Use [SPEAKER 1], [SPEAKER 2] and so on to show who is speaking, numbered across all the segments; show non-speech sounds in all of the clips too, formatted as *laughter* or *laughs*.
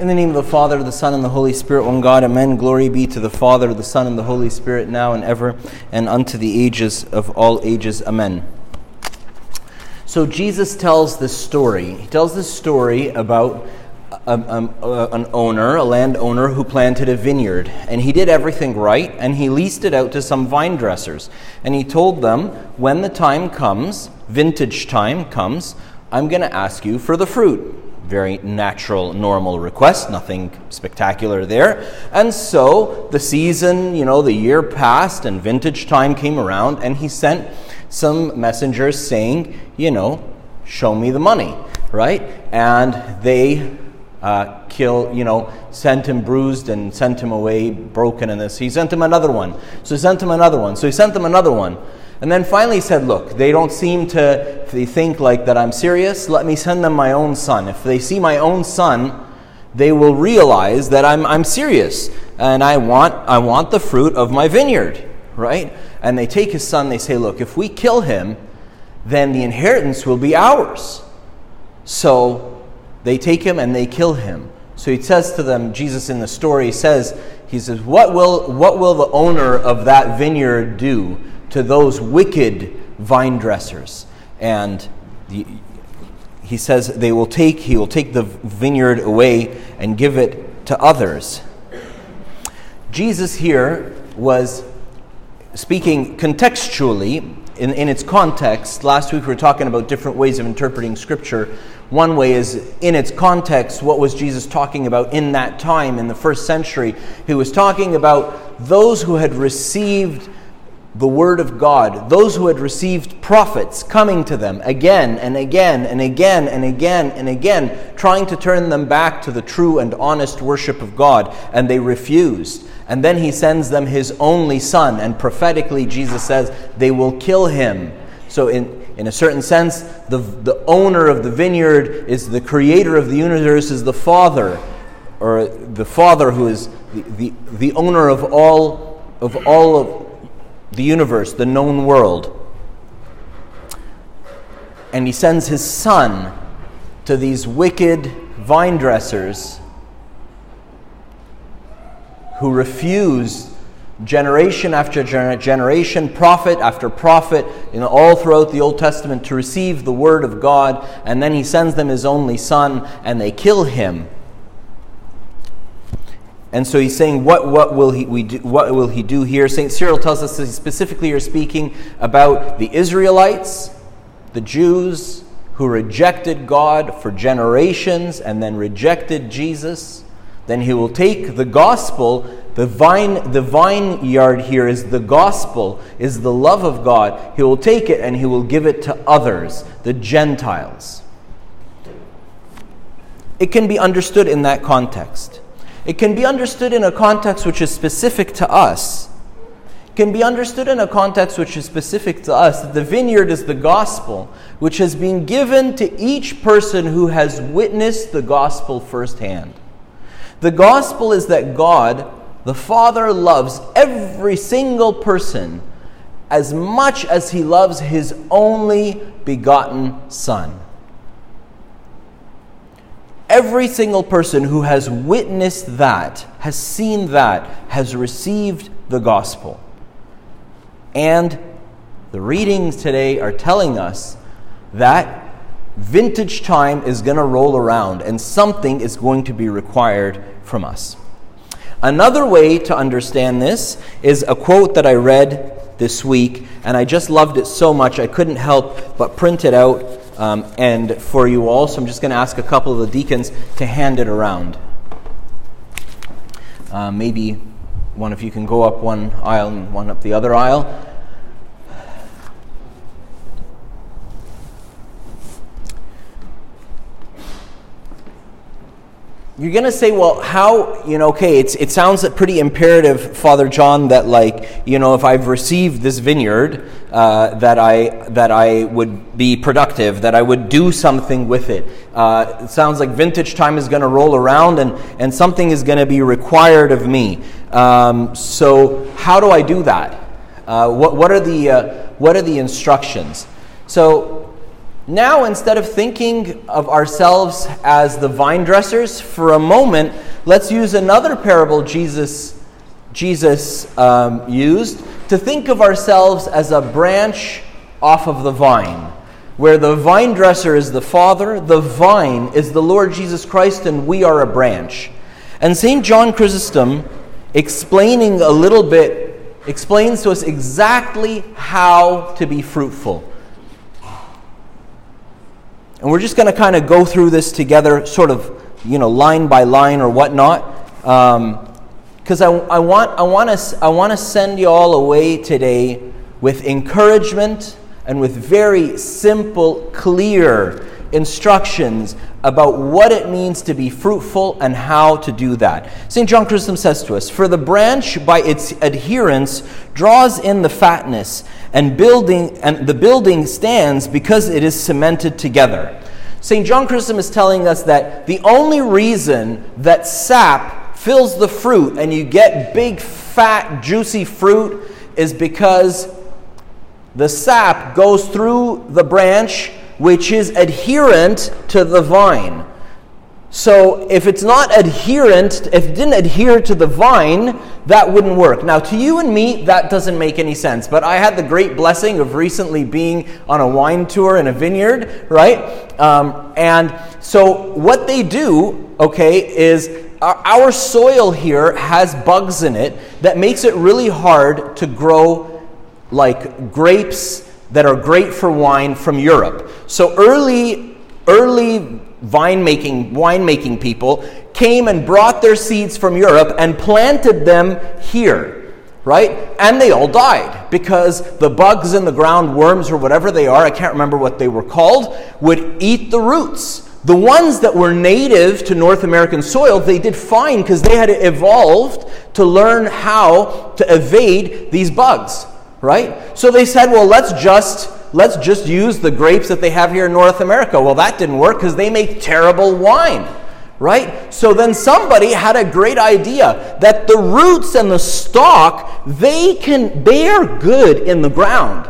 [SPEAKER 1] In the name of the Father, the Son, and the Holy Spirit, one God, amen. Glory be to the Father, the Son, and the Holy Spirit, now and ever, and unto the ages of all ages, amen. So Jesus tells this story. He tells this story about a, a, a, an owner, a landowner, who planted a vineyard. And he did everything right, and he leased it out to some vine dressers. And he told them, when the time comes, vintage time comes, I'm going to ask you for the fruit very natural, normal request, nothing spectacular there. And so the season, you know, the year passed and vintage time came around, and he sent some messengers saying, you know, show me the money, right? And they uh, kill, you know, sent him bruised and sent him away broken in this. He sent him another one. So he sent him another one. So he sent him another one. And then finally he said, Look, they don't seem to they think like that I'm serious. Let me send them my own son. If they see my own son, they will realize that I'm, I'm serious and I want, I want the fruit of my vineyard, right? And they take his son, they say, Look, if we kill him, then the inheritance will be ours. So they take him and they kill him. So he says to them, Jesus in the story says, He says, What will, what will the owner of that vineyard do? to those wicked vine dressers. And he says they will take, he will take the vineyard away and give it to others. Jesus here was speaking contextually in, in its context. Last week we were talking about different ways of interpreting Scripture. One way is in its context, what was Jesus talking about in that time in the first century? He was talking about those who had received the Word of God, those who had received prophets coming to them again and again and again and again and again, trying to turn them back to the true and honest worship of God, and they refused. And then he sends them his only son, and prophetically, Jesus says, they will kill him. So, in, in a certain sense, the, the owner of the vineyard is the creator of the universe, is the Father, or the Father who is the, the, the owner of all, of all of the universe, the known world. And he sends his son to these wicked vine dressers who refuse generation after generation, prophet after prophet, you know, all throughout the Old Testament to receive the word of God, and then he sends them his only son, and they kill him and so he's saying, what, what, will, he, we do, what will he do here? St. Cyril tells us that he specifically are speaking about the Israelites, the Jews who rejected God for generations and then rejected Jesus. Then he will take the gospel, the vine, the vineyard here is the gospel, is the love of God. He will take it and he will give it to others, the Gentiles. It can be understood in that context. It can be understood in a context which is specific to us. It can be understood in a context which is specific to us that the vineyard is the gospel, which has been given to each person who has witnessed the gospel firsthand. The gospel is that God, the Father, loves every single person as much as he loves his only begotten Son. Every single person who has witnessed that, has seen that, has received the gospel. And the readings today are telling us that vintage time is going to roll around and something is going to be required from us. Another way to understand this is a quote that I read this week, and I just loved it so much I couldn't help but print it out um, and for you all. So I'm just going to ask a couple of the deacons to hand it around. Uh, maybe one of you can go up one aisle and one up the other aisle. You're going to say, well, how, you know, okay, it's, it sounds pretty imperative, Father John, that like, you know, if I've received this vineyard, uh, that, I, that I would be productive, that I would do something with it. Uh, it sounds like vintage time is going to roll around and, and something is going to be required of me. Um, so, how do I do that? Uh, what, what, are the, uh, what are the instructions? So, Now, instead of thinking of ourselves as the vine dressers, for a moment, let's use another parable Jesus, Jesus um, used to think of ourselves as a branch off of the vine, where the vine dresser is the Father, the vine is the Lord Jesus Christ, and we are a branch. And St. John Chrysostom, explaining a little bit, explains to us exactly how to be fruitful. And we're just going to kind of go through this together, sort of, you know, line by line or whatnot. Because um, I, I, want, I, want I want to send you all away today with encouragement and with very simple, clear instructions about what it means to be fruitful and how to do that. St. John Chrysostom says to us For the branch, by its adherence, draws in the fatness, and, building, and the building stands because it is cemented together. St. John Chrysostom is telling us that the only reason that sap fills the fruit and you get big, fat, juicy fruit is because the sap goes through the branch which is adherent to the vine. So if it's not adherent, if it didn't adhere to the vine, that wouldn't work. Now, to you and me, that doesn't make any sense. But I had the great blessing of recently being on a wine tour in a vineyard, right? Um, and so what they do, okay, is our, our soil here has bugs in it that makes it really hard to grow like grapes that are great for wine from Europe. So early, early vine making, winemaking people came and brought their seeds from Europe and planted them here, right? And they all died because the bugs in the ground, worms or whatever they are, I can't remember what they were called, would eat the roots. The ones that were native to North American soil, they did fine because they had evolved to learn how to evade these bugs right? So they said, well, let's just let's just use the grapes that they have here in North America. Well, that didn't work because they make terrible wine. Right? So then somebody had a great idea that the roots and the stalk, they can are good in the ground.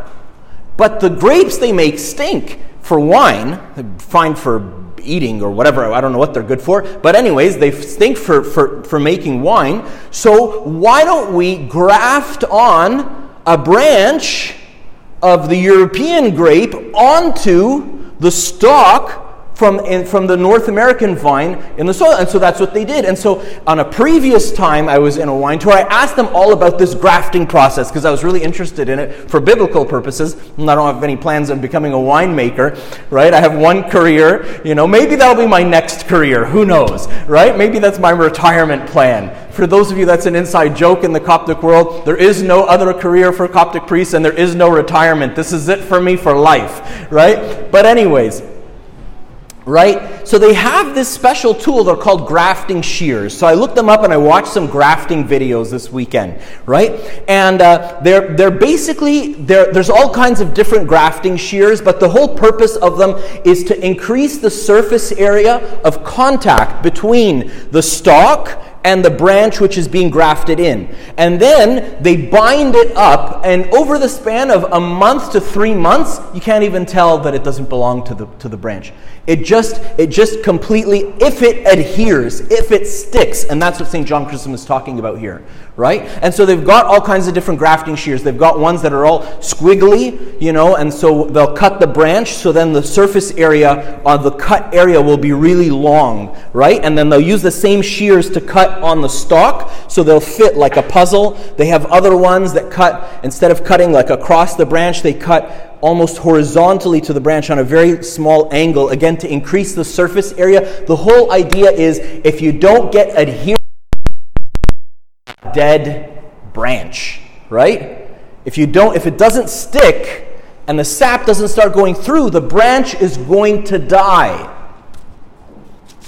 [SPEAKER 1] But the grapes they make stink for wine, fine for eating or whatever. I don't know what they're good for. But, anyways, they stink for, for, for making wine. So, why don't we graft on a branch of the European grape onto the stalk from, in, from the North American vine in the soil. And so that's what they did. And so on a previous time I was in a wine tour, I asked them all about this grafting process because I was really interested in it for biblical purposes. And I don't have any plans on becoming a winemaker, right? I have one career, you know, maybe that'll be my next career. Who knows, right? Maybe that's my retirement plan. For those of you, that's an inside joke in the Coptic world. There is no other career for Coptic priests and there is no retirement. This is it for me for life, right? But, anyways, right? So they have this special tool. They're called grafting shears. So I looked them up and I watched some grafting videos this weekend, right? And uh, they're they're basically they're, there's all kinds of different grafting shears, but the whole purpose of them is to increase the surface area of contact between the stalk and the branch which is being grafted in. And then they bind it up, and over the span of a month to three months, you can't even tell that it doesn't belong to the, to the branch. It just, it just completely, if it adheres, if it sticks, and that's what St. John Chrysostom is talking about here, right? And so they've got all kinds of different grafting shears. They've got ones that are all squiggly, you know, and so they'll cut the branch, so then the surface area on the cut area will be really long, right? And then they'll use the same shears to cut on the stalk, so they'll fit like a puzzle. They have other ones that cut, instead of cutting like across the branch, they cut almost horizontally to the branch on a very small angle, again, to increase the surface area. The whole idea is if you don't get adherence, dead branch, right? If you don't, if it doesn't stick and the sap doesn't start going through, the branch is going to die.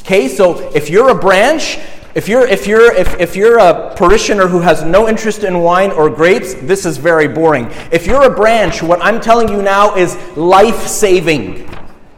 [SPEAKER 1] Okay, so if you're a branch, if you're, if, you're, if, if you're a parishioner who has no interest in wine or grapes, this is very boring. If you're a branch, what I'm telling you now is life saving.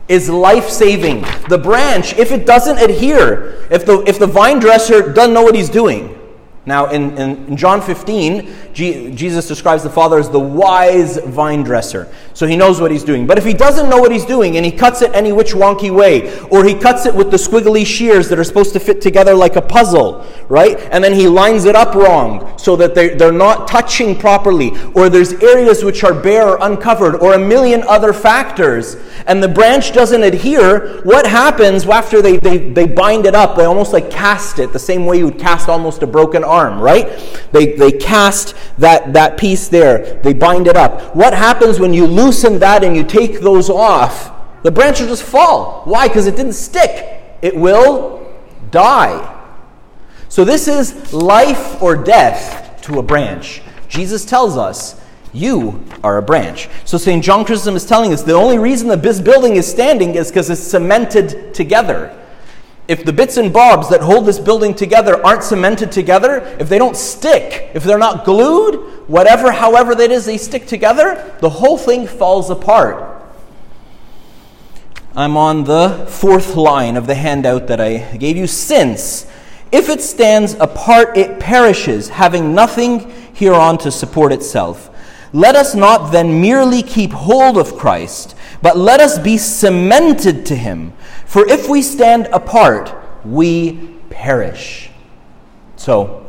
[SPEAKER 1] Is life saving. The branch, if it doesn't adhere, if the, if the vine dresser doesn't know what he's doing, Now, in, in, John 15, G, Jesus describes the Father as the wise vine dresser. So he knows what he's doing. But if he doesn't know what he's doing and he cuts it any which wonky way, or he cuts it with the squiggly shears that are supposed to fit together like a puzzle, right? And then he lines it up wrong so that they're, they're not touching properly, or there's areas which are bare or uncovered, or a million other factors, and the branch doesn't adhere, what happens after they, they, they bind it up? They almost like cast it the same way you would cast almost a broken arm arm, right? They, they cast that, that piece there, they bind it up. What happens when you loosen that and you take those off? The branch will just fall. Why? Because it didn't stick. It will die. So, this is life or death to a branch. Jesus tells us you are a branch. So St. John Chrysostom is telling us the only reason that this building is standing is because it's cemented together if the bits and bobs that hold this building together aren't cemented together, if they don't stick, if they're not glued, whatever, however that is, they stick together, the whole thing falls apart. I'm on the fourth line of the handout that I gave you. Since, if it stands apart, it perishes, having nothing hereon to support itself. Let us not then merely keep hold of Christ, but let us be cemented to him. For if we stand apart, we perish. So,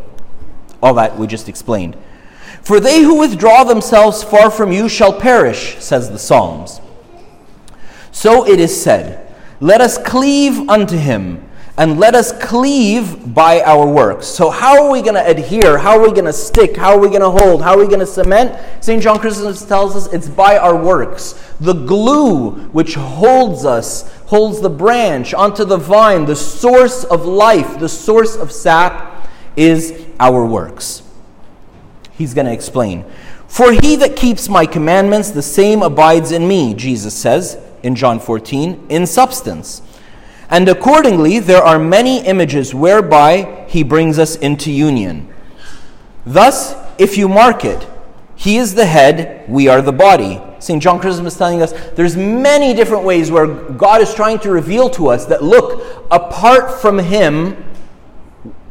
[SPEAKER 1] all that we just explained. For they who withdraw themselves far from you shall perish, says the Psalms. So it is said, Let us cleave unto him and let us cleave by our works. So, how are we going to adhere? How are we going to stick? How are we going to hold? How are we going to cement? St. John Chrysostom tells us it's by our works. The glue which holds us, holds the branch onto the vine, the source of life, the source of sap, is our works. He's going to explain. For he that keeps my commandments, the same abides in me, Jesus says in John 14, in substance and accordingly, there are many images whereby he brings us into union. Thus, if you mark it, he is the head, we are the body. St. John Chrysostom is telling us there's many different ways where God is trying to reveal to us that look, apart from him,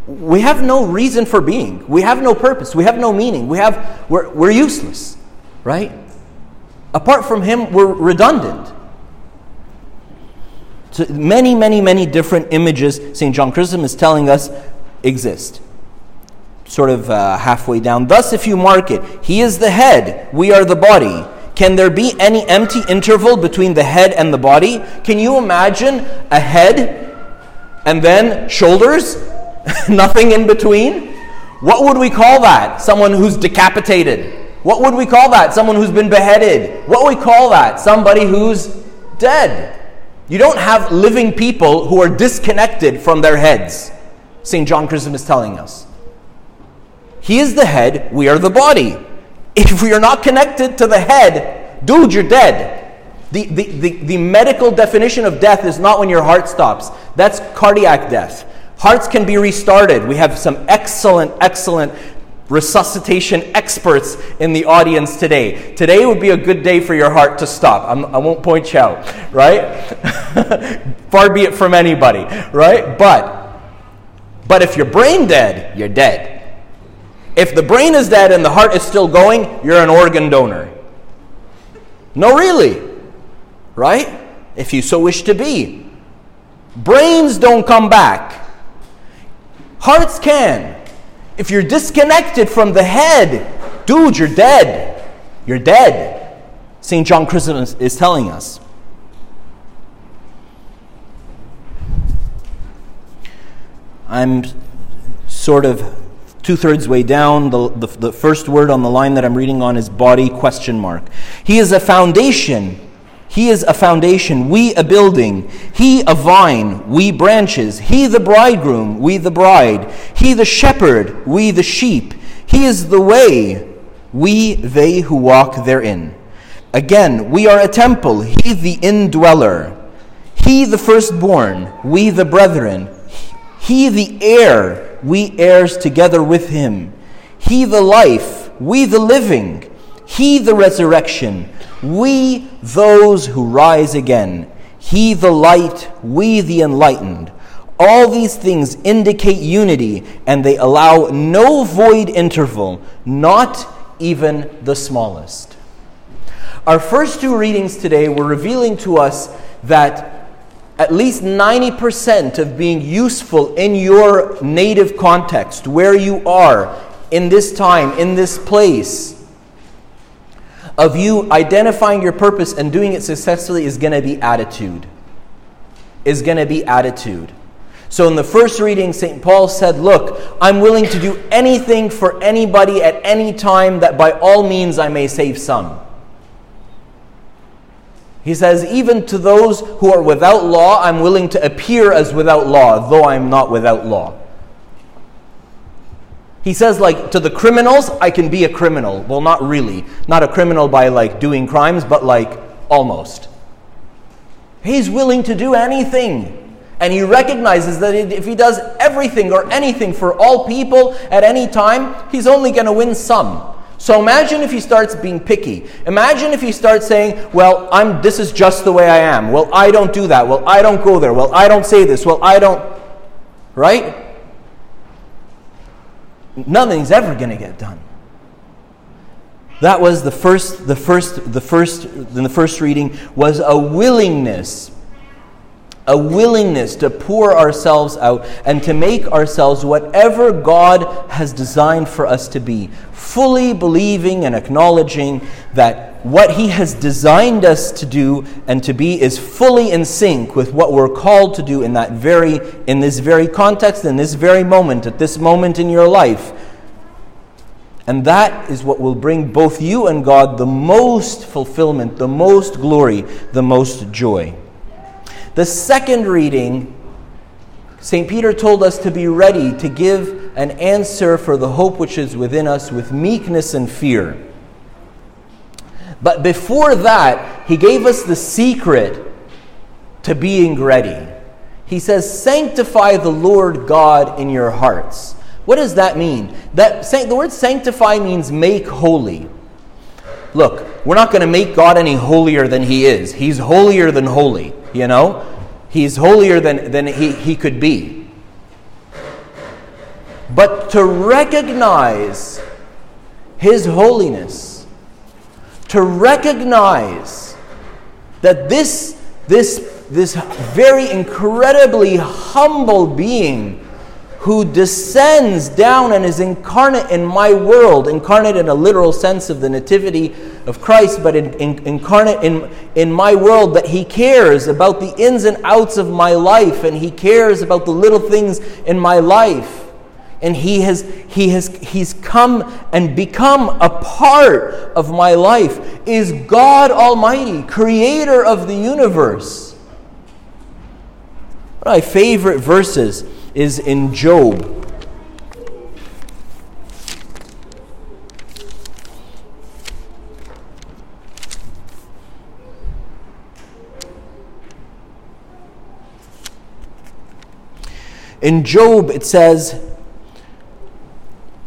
[SPEAKER 1] we have no reason for being. We have no purpose. We have no meaning. We have, we're, we're useless, right? Apart from him, we're redundant. So many, many, many different images St. John Chrysostom is telling us exist. Sort of uh, halfway down. Thus, if you mark it, he is the head, we are the body. Can there be any empty interval between the head and the body? Can you imagine a head and then shoulders? *laughs* Nothing in between? What would we call that? Someone who's decapitated. What would we call that? Someone who's been beheaded. What would we call that? Somebody who's dead. You don't have living people who are disconnected from their heads. St. John Chrysostom is telling us. He is the head, we are the body. If we are not connected to the head, dude, you're dead. The, the, the, the medical definition of death is not when your heart stops, that's cardiac death. Hearts can be restarted. We have some excellent, excellent resuscitation experts in the audience today. Today would be a good day for your heart to stop. I'm, I will not point you out, right? *laughs* Far be it from anybody, right? But, but if you're brain dead, you're dead. If the brain is dead and the heart is still going, you're an organ donor. No, really, right? If you so wish to be. Brains don't come back. Hearts can. If you're disconnected from the head, dude, you're dead. You're dead. St. John Chrysostom is telling us. I'm sort of two thirds way down. The, the, the, first word on the line that I'm reading on is body question mark. He is a foundation he is a foundation, we a building. He a vine, we branches. He the bridegroom, we the bride. He the shepherd, we the sheep. He is the way, we they who walk therein. Again, we are a temple, he the indweller. He the firstborn, we the brethren. He the heir, we heirs together with him. He the life, we the living. He the resurrection we those who rise again, He the light, we the enlightened. All these things indicate unity, and they allow no void interval, not even the smallest. Our first two readings today were revealing to us that at least 90% of being useful in your native context, where you are, in this time, in this place, of you identifying your purpose and doing it successfully is going to be attitude. Is going to be attitude. So in the first reading, St. Paul said, Look, I'm willing to do anything for anybody at any time that by all means I may save some. He says, Even to those who are without law, I'm willing to appear as without law, though I'm not without law. He says, like, to the criminals, I can be a criminal. Well, not really. Not a criminal by, like, doing crimes, but, like, almost. He's willing to do anything. And he recognizes that if he does everything or anything for all people at any time, he's only going to win some. So imagine if he starts being picky. Imagine if he starts saying, "Well, I'm this is just the way I am. Well, I don't do that. Well, I don't go there. Well, I don't say this. Well, I don't." Right? Nothing's ever going to get done. That was the first, the first, the first, in the first reading was a willingness, a willingness to pour ourselves out and to make ourselves whatever God has designed for us to be, fully believing and acknowledging that what He has designed us to do and to be is fully in sync with what we're called to do in that very, in this very context, in this very moment, at this moment in your life. And that is what will bring both you and God the most fulfillment, the most glory, the most joy. The second reading, St. Peter told us to be ready to give an answer for the hope which is within us with meekness and fear. But before that, he gave us the secret to being ready. He says, Sanctify the Lord God in your hearts. What does that mean? That the word sanctify means make holy. Look, we're not going to make God any holier than he is. He's holier than holy, you know? He's holier than, than he, he could be. But to recognize his holiness to recognize that this, this, this very incredibly humble being who descends down and is incarnate in my world, incarnate in a literal sense of the nativity of Christ, but in, in, incarnate in, in my world, that He cares about the ins and outs of my life and He cares about the little things in my life and he has he has he's come and become a part of my life is God Almighty, creator of the universe. One of my favorite verses is in Job. In Job, it says,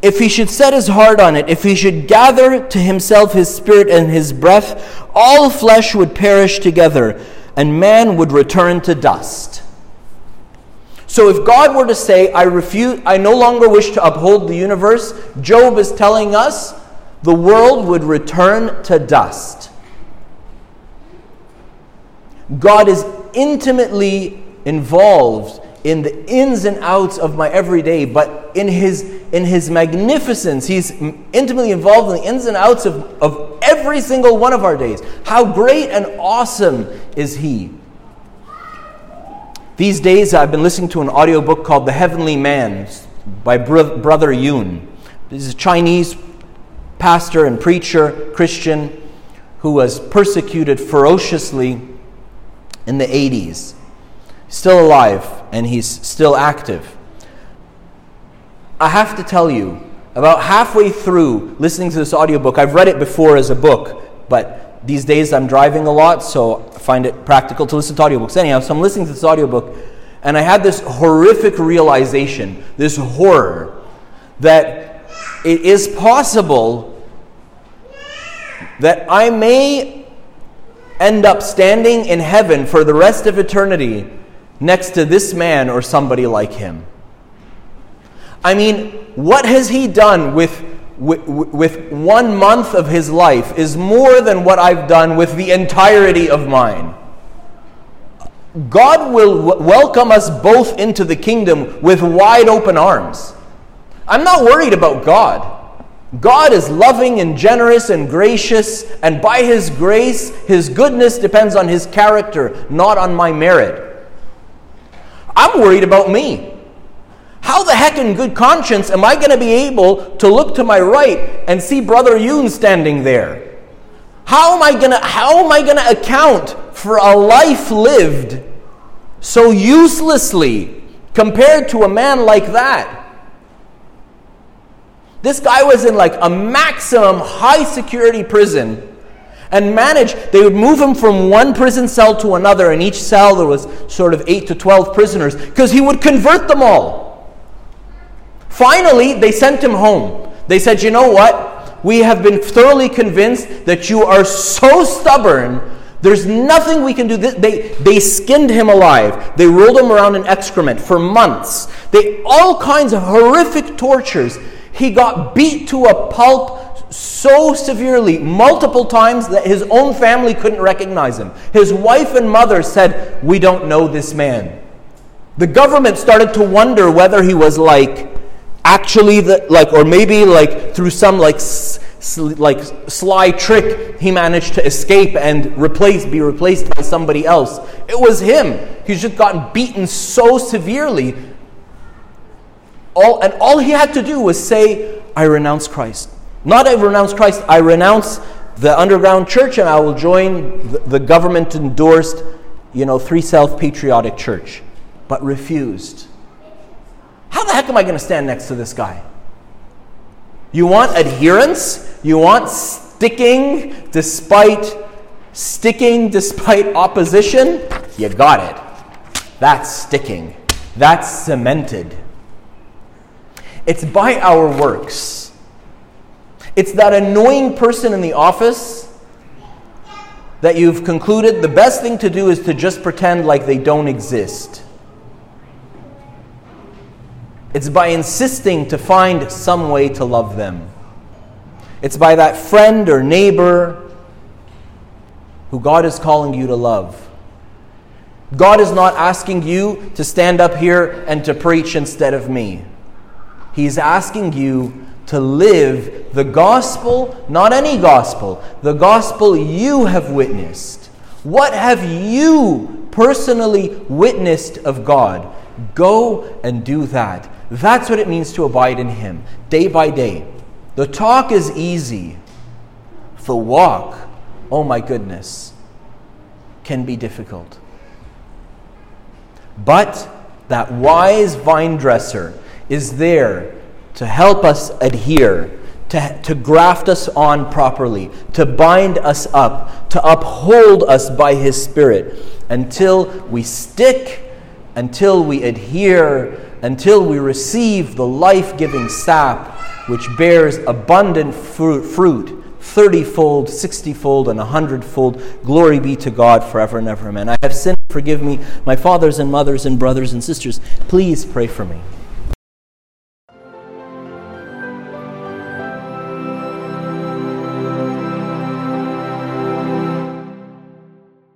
[SPEAKER 1] if he should set his heart on it, if he should gather to himself his spirit and his breath, all flesh would perish together, and man would return to dust. So if God were to say, I refuse, I no longer wish to uphold the universe, Job is telling us the world would return to dust. God is intimately involved in the ins and outs of my everyday, but in his, in his magnificence, he's intimately involved in the ins and outs of, of every single one of our days. How great and awesome is he! These days, I've been listening to an audiobook called The Heavenly Man by Brother Yun. This is a Chinese pastor and preacher, Christian, who was persecuted ferociously in the 80s still alive and he's still active. I have to tell you, about halfway through listening to this audiobook, I've read it before as a book, but these days I'm driving a lot, so I find it practical to listen to audiobooks. Anyhow, so I'm listening to this audiobook, and I had this horrific realization, this horror, that it is possible that I may end up standing in heaven for the rest of eternity next to this man or somebody like him. I mean, what has he done with, with, with one month of his life is more than what I've done with the entirety of mine. God will w- welcome us both into the kingdom with wide open arms. I'm not worried about God. God is loving and generous and gracious, and by His grace, His goodness depends on His character, not on my merit. I'm worried about me. How the heck, in good conscience, am I going to be able to look to my right and see Brother Yun standing there? How am I going to how am I going to account for a life lived so uselessly compared to a man like that? This guy was in like a maximum high security prison and manage. they would move him from one prison cell to another. In each cell, there was sort of 8 to 12 prisoners because he would convert them all. Finally, they sent him home. They said, You know what? We have been thoroughly convinced that you are so stubborn. There's nothing we can do. They, they skinned him alive. They rolled him around in excrement for months. They all kinds of horrific tortures. He got beat to a pulp so severely, multiple times, that his own family couldn't recognize him. His wife and mother said, We don't know this man. The government started to wonder whether he was like actually the, like or maybe like through some like like sly trick he managed to escape and replace be replaced by somebody else it was him he's just gotten beaten so severely all, and all he had to do was say, I renounce Christ. Not I renounce Christ, I renounce the underground church and I will join the, the government endorsed, you know, three self patriotic church. But refused. How the heck am I going to stand next to this guy? You want adherence? You want sticking despite sticking despite opposition? You got it. That's sticking. That's cemented. It's by our works. It's that annoying person in the office that you've concluded the best thing to do is to just pretend like they don't exist. It's by insisting to find some way to love them. It's by that friend or neighbor who God is calling you to love. God is not asking you to stand up here and to preach instead of me. He's asking you to live the gospel, not any gospel, the gospel you have witnessed. What have you personally witnessed of God? Go and do that. That's what it means to abide in Him, day by day. The talk is easy, the walk, oh my goodness, can be difficult. But that wise vine dresser, is there to help us adhere, to, to graft us on properly, to bind us up, to uphold us by His Spirit until we stick, until we adhere, until we receive the life giving sap which bears abundant fruit, fruit 30 fold, 60 fold, and 100 fold. Glory be to God forever and ever. Amen. I have sinned. Forgive me, my fathers and mothers and brothers and sisters. Please pray for me.